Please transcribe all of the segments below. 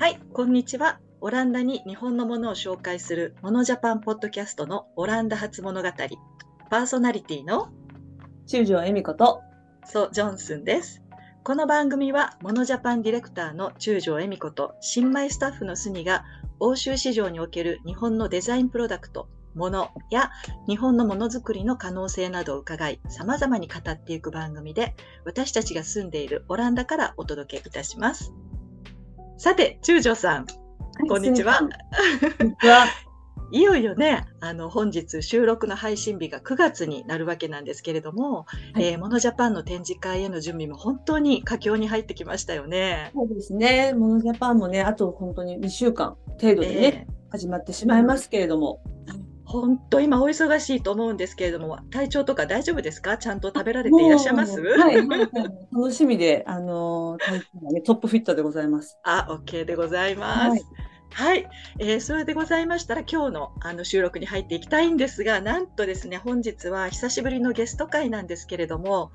はい、こんにちは。オランダに日本のものを紹介するモノジャパンポッドキャストのオランダ初物語。パーソナリティの中条恵美子とソ・ジョンスンです。この番組はモノジャパンディレクターの中条恵美子と新米スタッフのスニが欧州市場における日本のデザインプロダクト、ものや日本のものづくりの可能性などを伺い、様々に語っていく番組で、私たちが住んでいるオランダからお届けいたします。さて、中条さん、こんにちは。こんにちは。いよいよね、あの本日収録の配信日が9月になるわけなんですけれども、はいえーモノジャパンの展示会への準備も本当に佳境に入ってきましたよね。そうですね。モノジャパンもね、あと本当に2週間程度でね、えー始まってしまいますけれども。本当今お忙しいと思うんですけれども、体調とか大丈夫ですか？ちゃんと食べられていらっしゃいます？はい、はいはい 楽しみで、あのね、トップフィットでございます。あ、OK でございます。はいはい、えーそれでございましたら今日のあの収録に入っていきたいんですが、なんとですね、本日は久しぶりのゲスト会なんですけれども、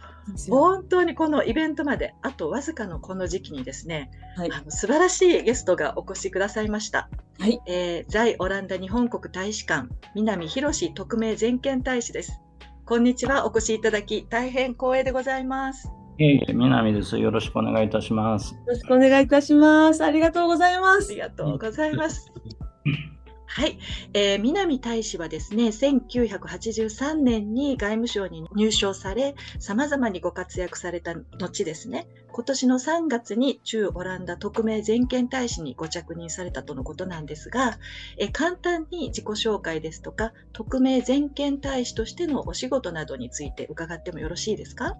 本当にこのイベントまであとわずかのこの時期にですね、はいあの素晴らしいゲストがお越しくださいました。はい。えー在オランダ日本国大使館南博特命全権大使です。こんにちは、お越しいただき大変光栄でございます。いえいえ、南です。よろしくお願いいたします。よろしくお願いいたします。ありがとうございますあり。がとうございます。はい、えー南大使はですね、1983年に外務省に入省され、様々にご活躍された後ですね、今年の3月に中オランダ特命全権大使にご着任されたとのことなんですが、えー簡単に自己紹介ですとか、特命全権大使としてのお仕事などについて伺ってもよろしいですか？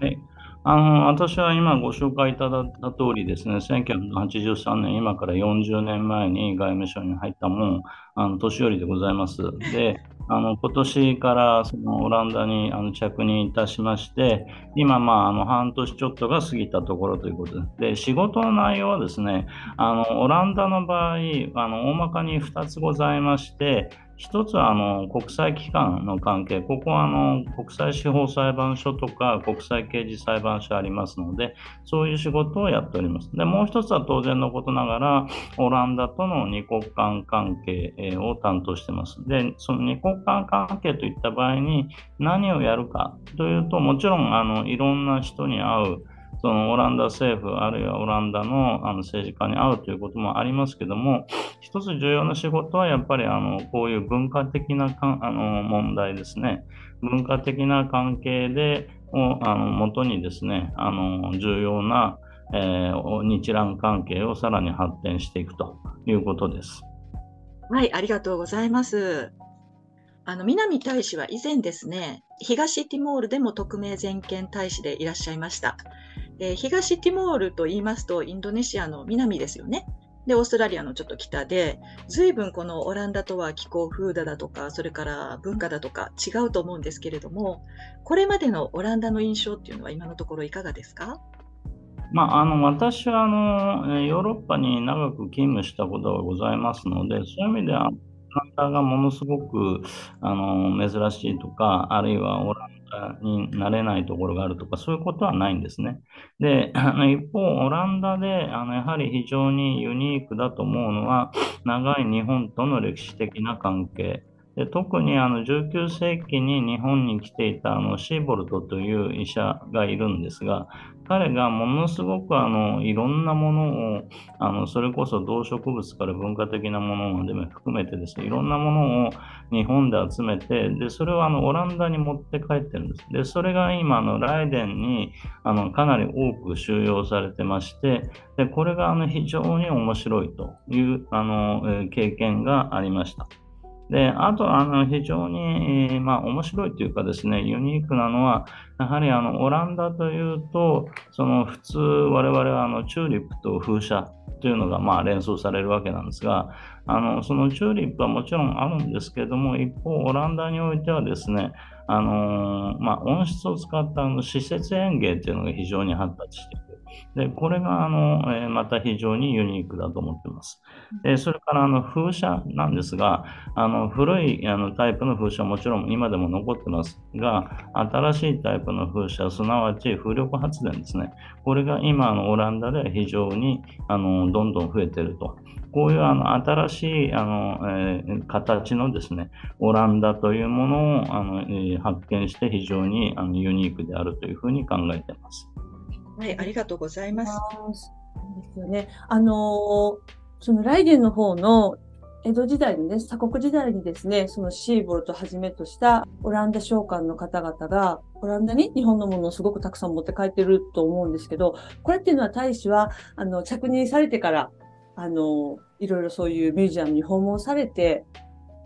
はいあの私は今ご紹介いただいた通りですね、1983年、今から40年前に外務省に入ったもん、あの年寄りでございます。で、あの今年からそのオランダにあの着任いたしまして、今、まあ、あの半年ちょっとが過ぎたところということで。で、仕事の内容はですね、あのオランダの場合、あの大まかに2つございまして、一つはあの国際機関の関係、ここはあの国際司法裁判所とか国際刑事裁判所ありますので、そういう仕事をやっております。で、もう一つは当然のことながら、オランダとの二国間関係を担当してます。で、その二国間関係といった場合に何をやるかというと、もちろんあのいろんな人に会う、そのオランダ政府あるいはオランダのあの政治家に会うということもありますけども、一つ重要な仕事はやっぱりあのこういう文化的なかあの問題ですね。文化的な関係でをあの元にですね、あの重要な、えー日蘭関係をさらに発展していくということです。はい、ありがとうございます。あの南大使は以前ですね、東ティモールでも特命全権大使でいらっしゃいました。えー東ティモールと言いますと、インドネシアの南ですよね。で、オーストラリアのちょっと北で、随分このオランダとは気候風土だとか、それから文化だとか違うと思うんですけれども、これまでのオランダの印象っていうのは今のところいかがですか？まあ、あの私はあのヨーロッパに長く勤務したことがございますので、そういう意味では、オランダがものすごくあの珍しいとか、あるいはオランになれないところがあるとか、そういうことはないんですね。で、あ の一方、オランダであのやはり非常にユニークだと思うのは、長い日本との歴史的な関係。で特にあの19世紀に日本に来ていたあのシーボルトという医者がいるんですが、彼がものすごくあのいろんなものをあのそれこそ動植物から文化的なものまでも含めてですねいろんなものを日本で集めてでそれをあのオランダに持って帰ってるんですでそれが今のライデンにあのかなり多く収容されてましてでこれがあの非常に面白いというあの、経験がありました。で、あと、あの、非常に、えーまあ、面白いというかですね、ユニークなのは、やはり、あの、オランダというと、その、普通、我々は、あの、チューリップと風車というのが、まあ、連想されるわけなんですが、あの、そのチューリップはもちろんあるんですけども、一方、オランダにおいてはですね、あのーまあ、温室を使ったあの施設園芸というのが非常に発達している。で、これが、あの、えーまた非常にユニークだと思ってます。で、それから、あの、風車なんですが、あの、古いあのタイプの風車はもちろん今でも残ってますが、新しいタイプの風車、すなわち風力発電ですね。これが今、あの、オランダで非常に、あの、どんどん増えてると。こういうあの新しいあの、えー形のですね、オランダというものをあの、えー発見して非常にあのユニークであるというふうに考えています。はい、ありがとうございます。そうですよね。あのそのライデンの方の江戸時代にね、鎖国時代にですね、そのシーボルトをはじめとしたオランダ商館の方々が、オランダに日本のものをすごくたくさん持って帰ってると思うんですけど、これっていうのは大使は、あの、着任されてから、あの、いろいろそういうミュージアムに訪問されて、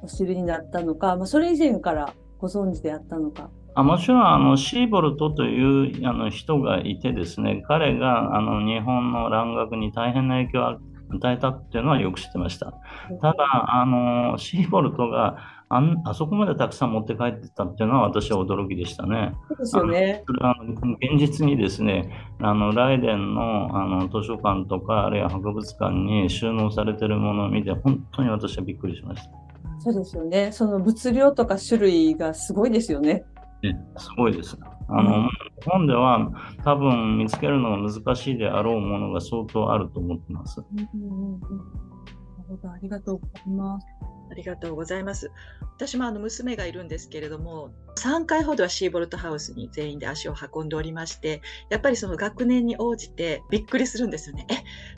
お知りになったのか、まあ、それ以前からご存知であったのか。あもちろんあのシーボルトというあの人がいてですね、彼があの日本の蘭学に大変な影響を与えたっていうのはよく知ってました。ただ、あのシーボルトがあんあそこまでたくさん持って帰ってたっていうのは私は驚きでしたね。そうですよね。あの現実にですね、あのライデンのあの図書館とか、あるいは博物館に収納されているものを見て、本当に私はびっくりしました。そうですよね。その物量とか種類がすごいですよね。ね、すごいです。あの、日本では多分見つけるのが難しいであろうものが相当あると思ってます。うんうんうんうんなるほど、ありがとうございます。ありがとうございます。私もあの娘がいるんですけれども、3回ほどはシーボルトハウスに全員で足を運んでおりまして、やっぱりその学年に応じてびっくりするんですよね。え、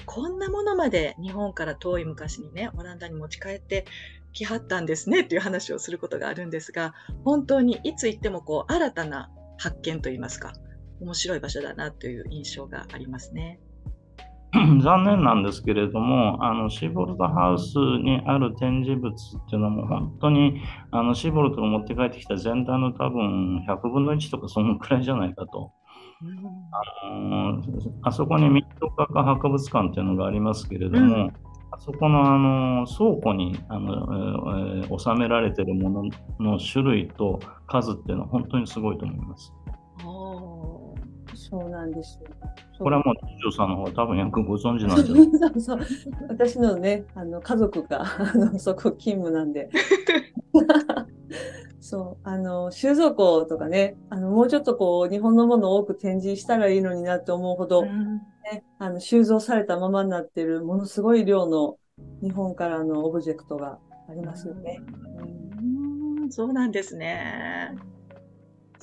こんなものまで日本から遠い昔にね、オランダに持ち帰ってきはったんですねっていう話をすることがあるんですが、本当にいつ行ってもこう新たな発見といいますか、面白い場所だなという印象がありますね。残念なんですけれども、あのシーボルトハウスにある展示物っていうのも本当にあのシーボルトが持って帰ってきた全体の多分100分の1とかそのくらいじゃないかと。あのあそこに民族学博物館っていうのがありますけれども、うんあそこのあの倉庫にあの、えー収められているものの種類と数っていうのは本当にすごいと思います。おーそうなんですよ。これはもう、ジョーさんの方は多分よくご存知なんじゃない？そうそう私のね、あの家族があのそこ勤務なんで。そう、あの、収蔵庫とかね、あの、もうちょっとこう、日本のものを多く展示したらいいのになって思うほど、ね、あの、収蔵されたままになってる、ものすごい量の日本からのオブジェクトがありますよね。うんうーんそうなんですね。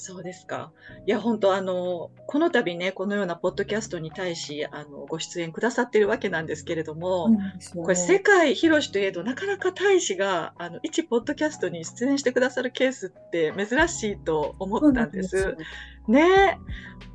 そうですか。いや、本当あの、この度ね、このようなポッドキャストに対し、あの、ご出演くださってるわけなんですけれども、これ世界広しといえど、なかなか大使が、あの、一ポッドキャストに出演してくださるケースって珍しいと思ったんです。ねえ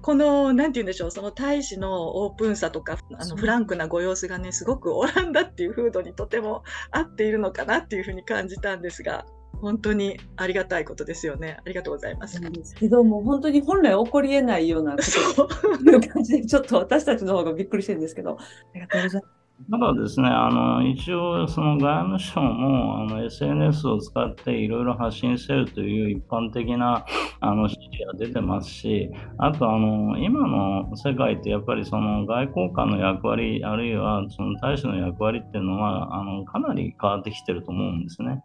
この、なんて言うんでしょう、その大使のオープンさとか、あの、フランクなご様子がね、すごくオランダっていう風土にとても合っているのかなっていうふうに感じたんですが、本当にありがたいことですよね。ありがとうございます。けども、本当に本来起こり得ないようなことそう。という感じで、ちょっと私たちの方がびっくりしてるんですけど、ありがとうございます。ただですね、あの一応、その外務省もあの SNS を使っていろいろ発信せよという一般的なあの指示が出てますし、あとあの、今の世界ってやっぱりその外交官の役割、あるいはその大使の役割っていうのはあのかなり変わってきてると思うんですね。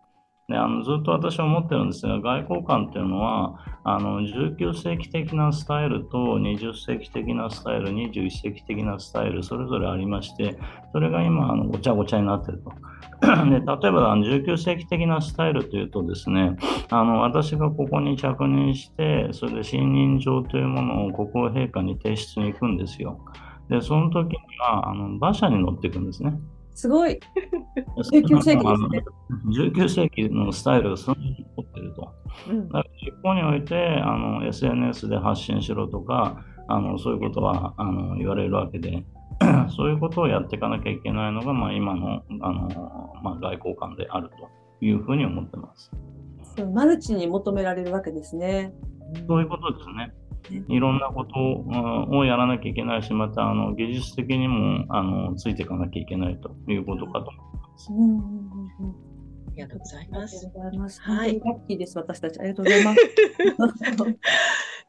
であのずっと私は思ってるんですが、外交官っていうのは、あの19世紀的なスタイルと20世紀的なスタイル、21世紀的なスタイル、それぞれありまして、それが今、あのごちゃごちゃになってると。で例えばあの19世紀的なスタイルというとですね、あの私がここに着任して、それで信任状というものを国王陛下に提出に行くんですよ。で、その時にはあの馬車に乗っていくんですね。すごい。19世紀ですね19世紀のスタイルがそのまま残っていると。うんだから実行においてあの SNS で発信しろとかあのそういうことはあの言われるわけで そういうことをやっていかなきゃいけないのが、まあ、今のあの、まあ、外交官であるというふうに思ってます。マルチに求められるわけですね。そういうことですねね。いろんなことをうんをやらなきゃいけないし、またあの技術的にもあのついていかなきゃいけないということかと思います。うんうんうんうんありがとうございます。はい本当にラッキーです、私たち。ありがとうございます。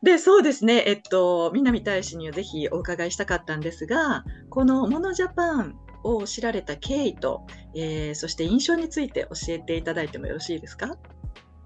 で、そうですね、えっと、南大使にはぜひお伺いしたかったんですが、このモノジャパンを知られた経緯と、えー、そして印象について教えていただいてもよろしいですか？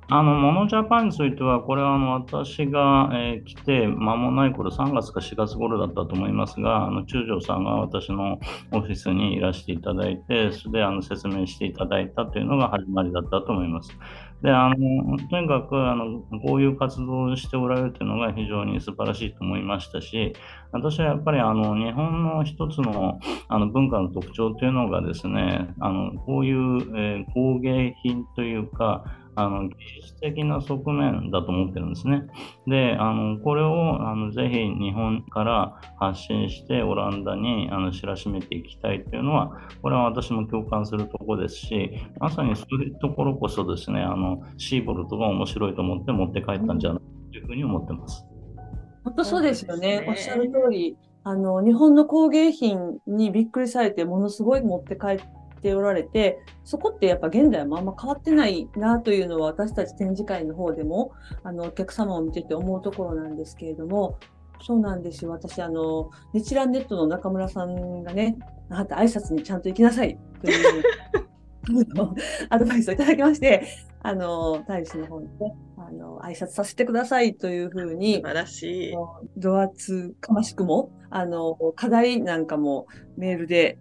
あの、モノジャパンについては、これはあの私が、えー、来て間もない頃、3月か4月頃だったと思いますが、あの中条さんが私のオフィスにいらしていただいて、それであの説明していただいたというのが始まりだったと思います。で、あの、とにかく、あの、こういう活動をしておられるというのが非常に素晴らしいと思いましたし、私はやっぱり、あの、日本の一つの、あの、文化の特徴というのがですね、あの、こういう、えー、工芸品というか、あの技術的な側面だと思ってるんですね。で、あのこれをあのぜひ日本から発信してオランダにあの知らしめていきたいというのは、これは私も共感するところですし、まさにそういうところこそですね、あのシーボルトが面白いと思って持って帰ったんじゃないかというふうに思ってます。本当そうですよね。ねおっしゃる通り、あの日本の工芸品にびっくりされて、ものすごい持って帰っておられて、そこってやっぱ現代はあんま変わってないなというのは私たち展示会の方でもあのお客様を見てて思うところなんですけれども、そうなんですよ。私、あの、日蘭ネットの中村さんがね、あなた挨拶にちゃんと行きなさいという アドバイスをいただきまして、あの、大使の方にね、あの、挨拶させてくださいというふうに、素晴らしい。ドアツかましくも、あの、課題なんかもメールで、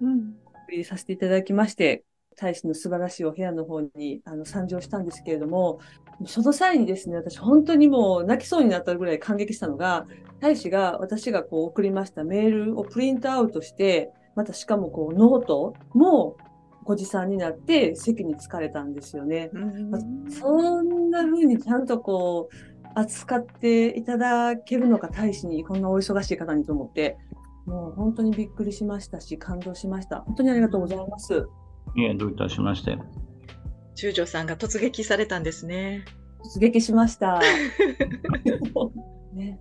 うん、りさせていただきまして、大使の素晴らしいお部屋の方にあの参上したんですけれども、その際にですね、私本当にもう泣きそうになったぐらい感激したのが、大使が私がこう送りましたメールをプリントアウトして、またしかもこうノートもご持参になって席に着かれたんですよね。そんな風にちゃんとこう扱っていただけるのか大使にこんなお忙しい方にと思ってもう本当にびっくりしましたし、感動しました。本当にありがとうございます。いえ、どういたしまして。中条さんが突撃されたんですね。突撃しました。ね、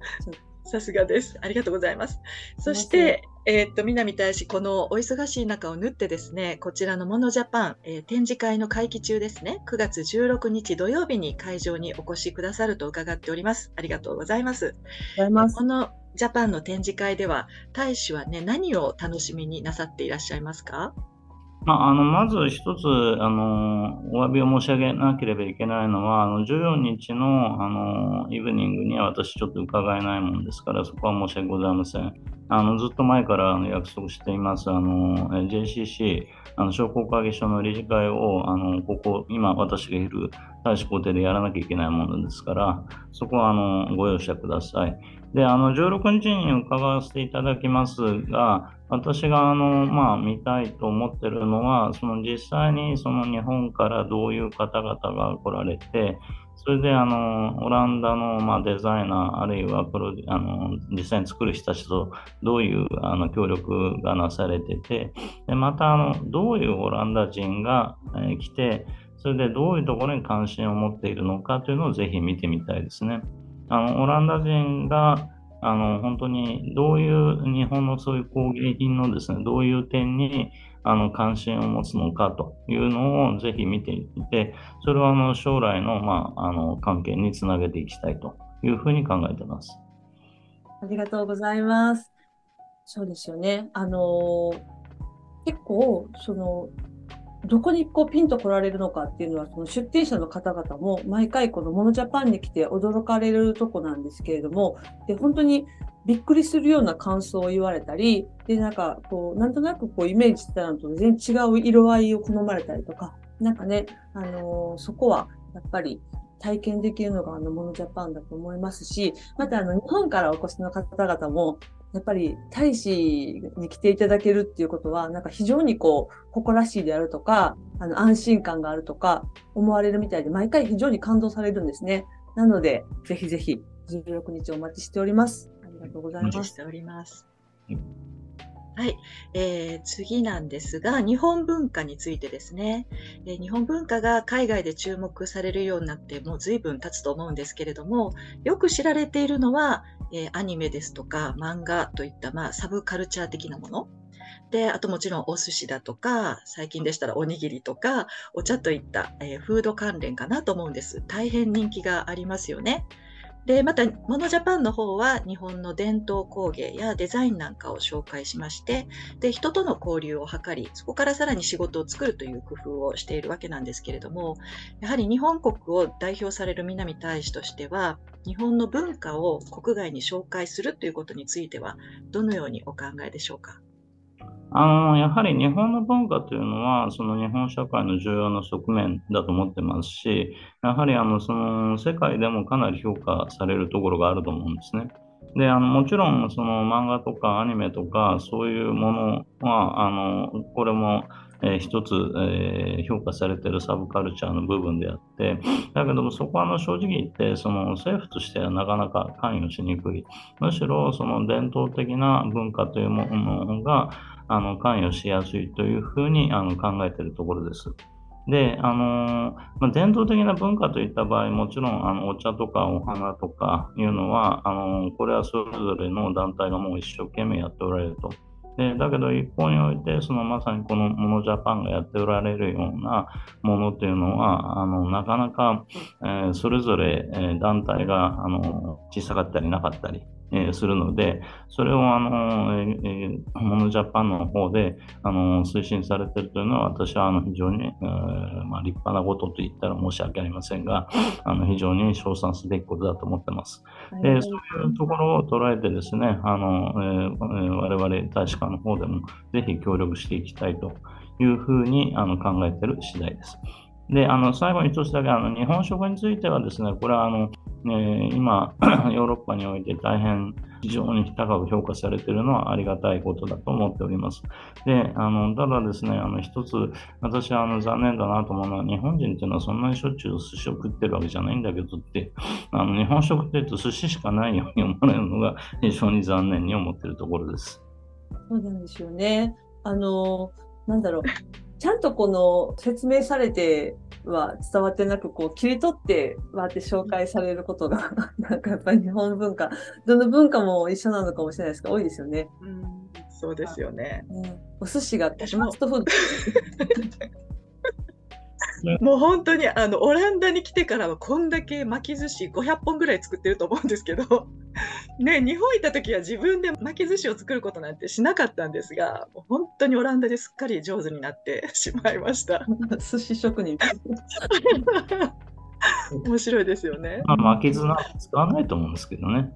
さすがです。ありがとうございます。そして、えー、っと、南大使、このお忙しい中を縫ってですね、こちらのモノジャパン、えー、展示会の会期中ですね、9月16日土曜日に会場にお越しくださると伺っております。ありがとうございます。このジャパンの展示会では、大使はね、何を楽しみになさっていらっしゃいますか？まあ、あのまず一つあの、お詫びを申し上げなければいけないのは、あの14日のあのイブニングには私ちょっと伺えないものですから、そこは申し訳ございません。あのずっと前からあの約束していますあの JCC、あの商工会議所の理事会をあのここ、今私がいる大使公邸でやらなきゃいけないものですから、そこはあのご容赦ください。で、あの16日に伺わせていただきますが、私があの、まあ、見たいと思ってるのは、その実際にその日本からどういう方々が来られて、それであのオランダの、まあ、デザイナー、あるいはプロあの実際に作る人たちとどういうあの協力がなされてて、でまたあのどういうオランダ人が、え、来て、それでどういうところに関心を持っているのかというのをぜひ見てみたいですね。あのオランダ人があの本当にどういう日本のそういう工芸品のですね、どういう点にあの関心を持つのかというのをぜひ見ていって、それはあの将来の,、まあ、あの関係につなげていきたいというふうに考えてます。ありがとうございます。そうですよね。あの結構そのどこにこうピンと来られるのかっていうのは、その出店者の方々も毎回このモノジャパンに来て驚かれるとこなんですけれども、で、本当にびっくりするような感想を言われたり、で、なんかこう、なんとなくこうイメージしてたのと全然違う色合いを好まれたりとか、なんかね、あのー、そこはやっぱり体験できるのがあのモノジャパンだと思いますし、またあの日本からお越しの方々も、やっぱり大使に来ていただけるっていうことは、なんか非常にこう、誇らしいであるとか、あの、安心感があるとか、思われるみたいで、毎回非常に感動されるんですね。なので、ぜひぜひ、16日お待ちしております。ありがとうございます。お待ちしております。はい、えー、次なんですが、日本文化についてですね、えー、日本文化が海外で注目されるようになってもう随分経つと思うんですけれども、よく知られているのは、えー、アニメですとか漫画といった、まあ、サブカルチャー的なもの。で、あともちろんお寿司だとか、最近でしたらおにぎりとか、お茶といった、えー、フード関連かなと思うんです。大変人気がありますよね。で、また、モノジャパンの方は日本の伝統工芸やデザインなんかを紹介しまして、で、人との交流を図り、そこからさらに仕事を作るという工夫をしているわけなんですけれども、やはり日本国を代表される南大使としては、日本の文化を国外に紹介するということについては、どのようにお考えでしょうか？あの、やはり日本の文化というのは、その日本社会の重要な側面だと思ってますし、やはりあの、その世界でもかなり評価されるところがあると思うんですね。で、あの、もちろん、その漫画とかアニメとか、そういうものは、あの、これも、えー、一つ、えー、評価されているサブカルチャーの部分であって、だけどもそこはあの正直言って、その政府としてはなかなか関与しにくい。むしろその伝統的な文化というものが、あの関与しやすいというふうにあの考えているところです。で、あのまあ、伝統的な文化といった場合、もちろんあのお茶とかお花とかいうのは、あのこれはそれぞれの団体がもう一生懸命やっておられると。でだけど一方においてそのまさにこのモノジャパンがやっておられるようなものっていうのはあのなかなか、えー、それぞれ、団体があの小さかったりなかったりえするので、それをあの、えー、モノジャパンの方であの推進されているというのは、私はあの非常に、えー、まあ、立派なことと言ったら申し訳ありませんが、あの非常に称賛すべきことだと思っています。でそういうところを捉えてですね、あのえー、我々大使館の方でもぜひ協力していきたいというふうにあの考えている次第です。で、あの最後に一つだけあの日本食についてはですね、これはあのえー、今、ヨーロッパにおいて大変非常に高く評価されているのはありがたいことだと思っております。で、あのただですね、あの一つ、私はあの残念だなと思うのは、日本人っていうのはそんなにしょっちゅう寿司を食ってるわけじゃないんだけどって、あの日本食って言うと寿司しかないように思われるのが非常に残念に思っているところです。そうなんですよね。あの、なんだろう。ちゃんとこの説明されては伝わってなく、こう切り取ってわって紹介されることが、なんかやっぱり日本文化、どの文化も一緒なのかもしれないですけど、多いですよね。うん、そうですよね。うん、お寿司がファストフード。もう本当にあのオランダに来てからはこんだけ巻き寿司500本ぐらい作ってると思うんですけど、ね、日本行った時は自分で巻き寿司を作ることなんてしなかったんですが、本当にオランダですっかり上手になって しまいました。寿司職人。面白いですよね。まあ、巻き寿司使わないと思うんですけどね。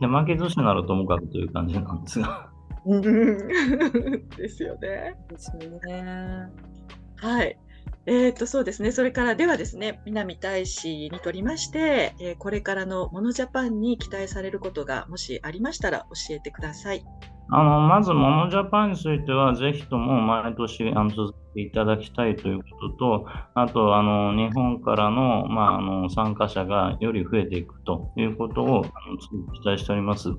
で巻き寿司ならともかくという感じなんですが。ですよね。ですよね。はい。えー、とそうですね、それからではですね、南大使にとりまして、えー、これからのモノジャパンに期待されることがもしありましたら教えてください。あのまず、モノジャパンについては、ぜひとも毎年あの続けていただきたいということと、あと、あの日本からの,、まあ、あの参加者がより増えていくということをあの期待しております。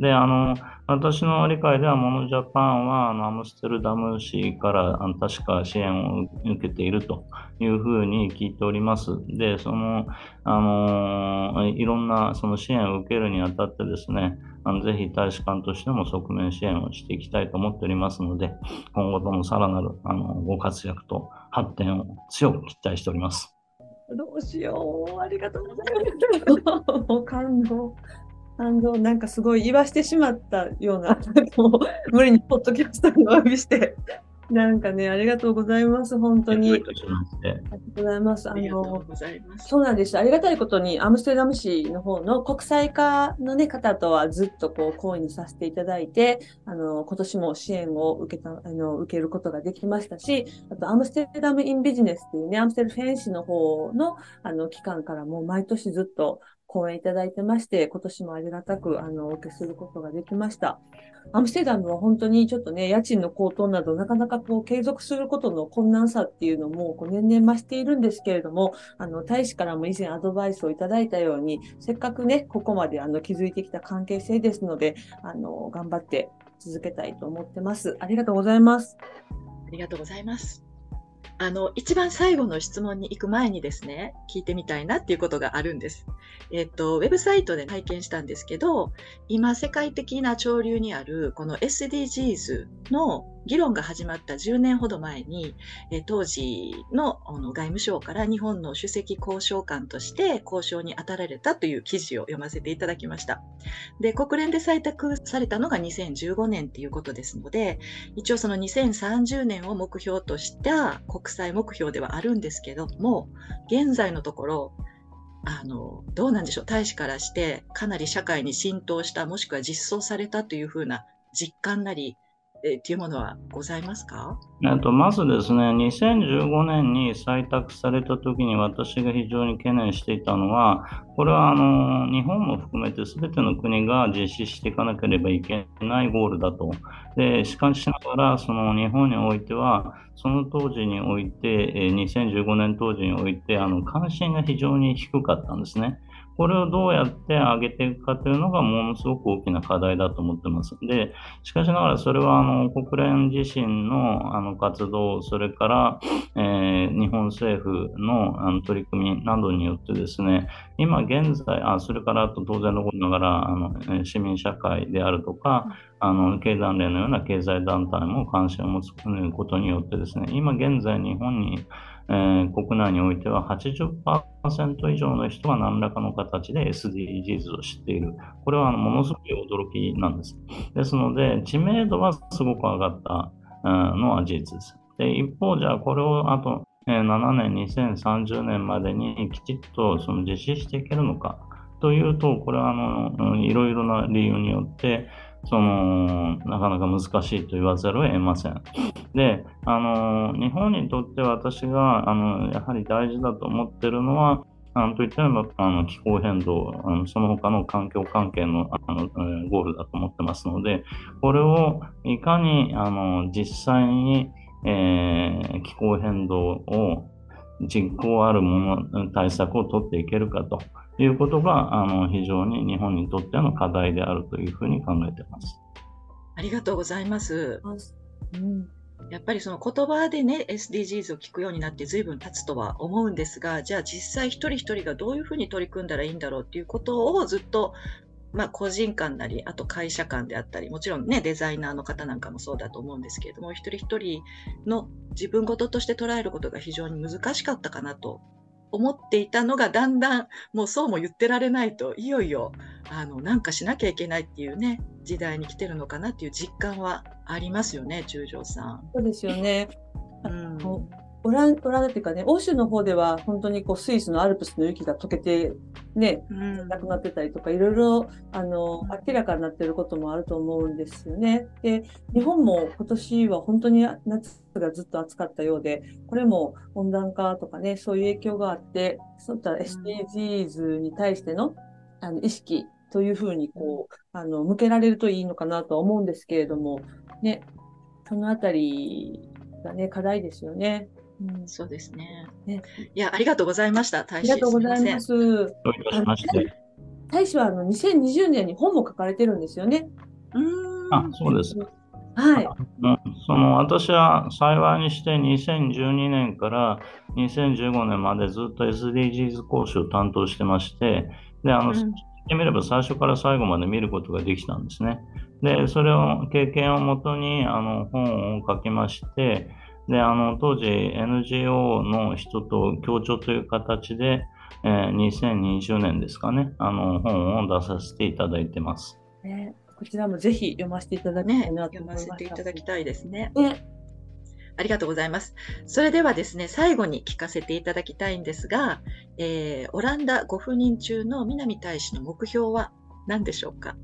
で、あの、私の理解では、モノジャパンは、あのアムステルダム市からあの確か支援を受けているというふうに聞いております。で、その、あの、いろんなその支援を受けるにあたってですね、あのぜひ大使館としても側面支援をしていきたいと思っておりますので、今後ともさらなるあのご活躍と発展を強く期待しております。どうしよう、ありがとうございます。感動。感動、なんかすごい言わしてしまったような、もう無理にポッドキャストにお詫びして、なんかね、ありがとうございます、本当に。ありがとうございます。あの、そうなんです。ありがたいことに、アムステルダム市の方の国際化の、ね、方とはずっとこう、講演にさせていただいて、あの、今年も支援を受けた、あの、受けることができましたし、あと、アムステルダム・イン・ビジネスっていうね、アムステルフェンシの方の、あの、機関からも毎年ずっと、講演いただいてまして、今年もありがたく、あの、お受けすることができました。アムステダムは本当にちょっとね、家賃の高騰など、なかなかこう、継続することの困難さっていうのも、こう、年々増しているんですけれども、あの、大使からも以前アドバイスをいただいたように、せっかくね、ここまであの、築いてきた関係性ですので、あの、頑張って続けたいと思ってます。ありがとうございます。ありがとうございます。あの、一番最後の質問に行く前にですね、聞いてみたいなっていうことがあるんです。えっと、ウェブサイトで体験したんですけど、今世界的な潮流にあるこの SDGs の議論が始まった10年ほど前に、え当時のの外務省から日本の首席交渉官として交渉に当たられたという記事を読ませていただきました。で、国連で採択されたのが2015年っていうことですので、一応その2030年を目標とした国際目標ではあるんですけども、現在のところ、あの、どうなんでしょう、大使からしてかなり社会に浸透した、もしくは実装されたというふうな実感なり、えっていうものはございますか？とまずですね、2015年に採択されたときに私が非常に懸念していたのは、これはあの日本も含めてすべての国が実施していかなければいけないゴールだと。でしかしながら、その日本においては、その当時において、2015年当時において、あの関心が非常に低かったんですね。これをどうやって上げていくかというのがものすごく大きな課題だと思ってます。で、しかしながらそれはあの国連自身のあの活動、それから、えー、日本政府のあの取り組みなどによってですね、今現在、あそれからあと当然のことながらあの市民社会であるとか、あの経団連のような経済団体も関心を持つことによってですね、今現在日本にえー、国内においては80%以上の人が何らかの形で SDGs を知っている。これはものすごく驚きなんです。ですので、知名度はすごく上がったのは事実です。で一方、じゃあこれをあと7年、2030年までにきちっとその実施していけるのかというと、これはあのいろいろな理由によって、そのなかなか難しいと言わざるを得ません。で、あの日本にとって私があのやはり大事だと思ってるのは、あのといったらあの気候変動あの、その他の環境関係のあの、ゴールだと思ってますので、これをいかにあの実際に、えー、気候変動を実行あるもの対策を取っていけるかということがあの非常に日本にとっての課題であるというふうに考えています。ありがとうございます。うん、やっぱりその言葉でね SDGs を聞くようになって随分経つとは思うんですがじゃあ実際一人一人がどういうふうに取り組んだらいいんだろうっていうことをずっとまあ、個人間なり、あと会社間であったり、もちろんね、デザイナーの方なんかもそうだと思うんですけれども、一人一人の自分事として捉えることが非常に難しかったかなと思っていたのがだんだんもうそうも言ってられないといよいよあのなんかしなきゃいけないっていうね時代に来てるのかなっていう実感はありますよね中条さん。そうですよね。うん、オランオランダっていうかね、欧州の方では本当にこうスイスのアルプスの雪が溶けてね、なくなってたりとか、いろいろあの明らかになってることもあると思うんですよね。で、日本も今年は本当に夏がずっと暑かったようで、これも温暖化とかね、そういう影響があって、そういった SDGs に対してのあの意識というふうにこう、あの向けられるといいのかなとは思うんですけれども、ね、そのあたりがね、課題ですよね。うん、そうですね。ねいや、ありがとうございました。大使ありがとうございます。大使はあの2020年に本も書かれてるんですよね。うんあ、そうです。はい。その私は幸いにして2012年から2015年までずっと SDGs 講師を担当してまして、で、あの、うん、言ってみれば最初から最後まで見ることができたんですね。で、それを、経験をもとに、あの、本を書きまして、で、あの、当時 NGO の人と協調という形で、えー、2020年ですかね、あの、本を出させていただいてます。ね、こちらもぜひ読ませていただきたいなと思いま、ね、読ませていただきたいですね。ねありがとうございます。それではですね、最後に聞かせていただきたいんですが、えー、オランダご赴任中の南大使の目標は何でしょうか？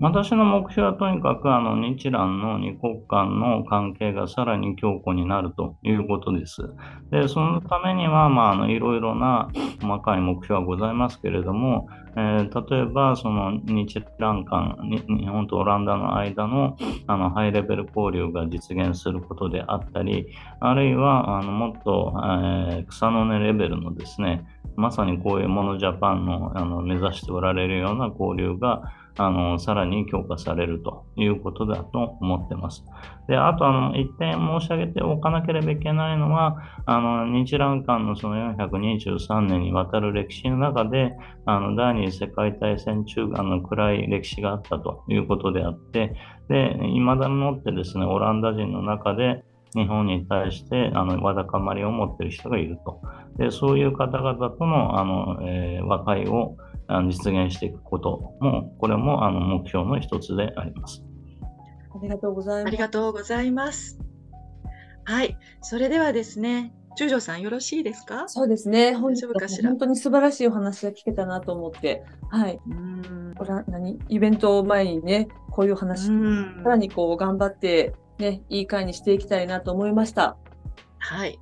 私の目標はとにかくあの日蘭の二国間の関係がさらに強固になるということです。で、そのためには、まあ、あのいろいろな細かい目標はございますけれども、えー、例えばその日蘭間日本とオランダの間のあのハイレベル交流が実現することであったりあるいはあのもっと、えー、草の根レベルのですねまさにこういうものジャパンのあの目指しておられるような交流があのさらに強化されるということだと思ってます。であとあの、一点申し上げておかなければいけないのは、あの日蘭間のその423年にわたる歴史の中で、あの第二次世界大戦中あの暗い歴史があったということであって、で未だにもってですねオランダ人の中で日本に対してあのわだかまりを持っている人がいると。でそういう方々とのあの、えー、和解を実現していくことも、これもあの目標の一つであります。ありがとうございます。ありがとうございます。はい、それではですね、中条さんよろしいですか？そうですね。本日は本当に素晴らしいお話が聞けたなと思って、はい。うんこれは何？イベント前にね、こういう話、さらにこう頑張って、ね、いい会にしていきたいなと思いました。はい。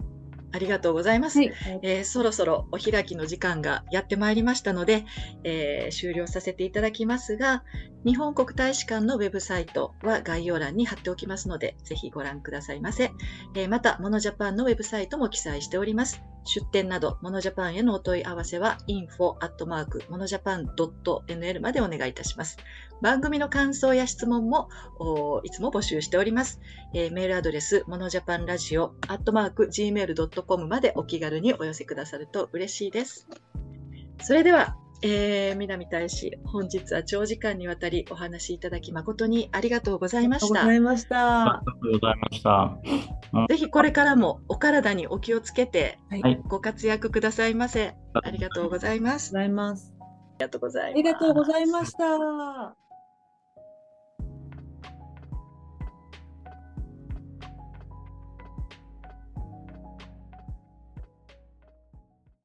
ありがとうございます、はい、えー、そろそろお開きの時間がやってまいりましたので、えー、終了させていただきますが、日本国大使館のウェブサイトは概要欄に貼っておきますので、ぜひご覧くださいませ。えー、また、モノジャパンのウェブサイトも記載しております。出店など、モノジャパンへのお問い合わせは info.monojapan.nl までお願いいたします。番組の感想や質問もいつも募集しております。えー、メールアドレス、モノジャパンラジオ、アットマーク、gmail.com までお気軽にお寄せくださると嬉しいです。それでは、えー、南大使、本日は長時間にわたりお話しいただき誠にありがとうございました。ありがとうございました。ありがとうございました。ぜひこれからもお体にお気をつけて、ご活躍くださいませ。ありがとうございます。ありがとうございます。ありがとうございます。ありがとうございました。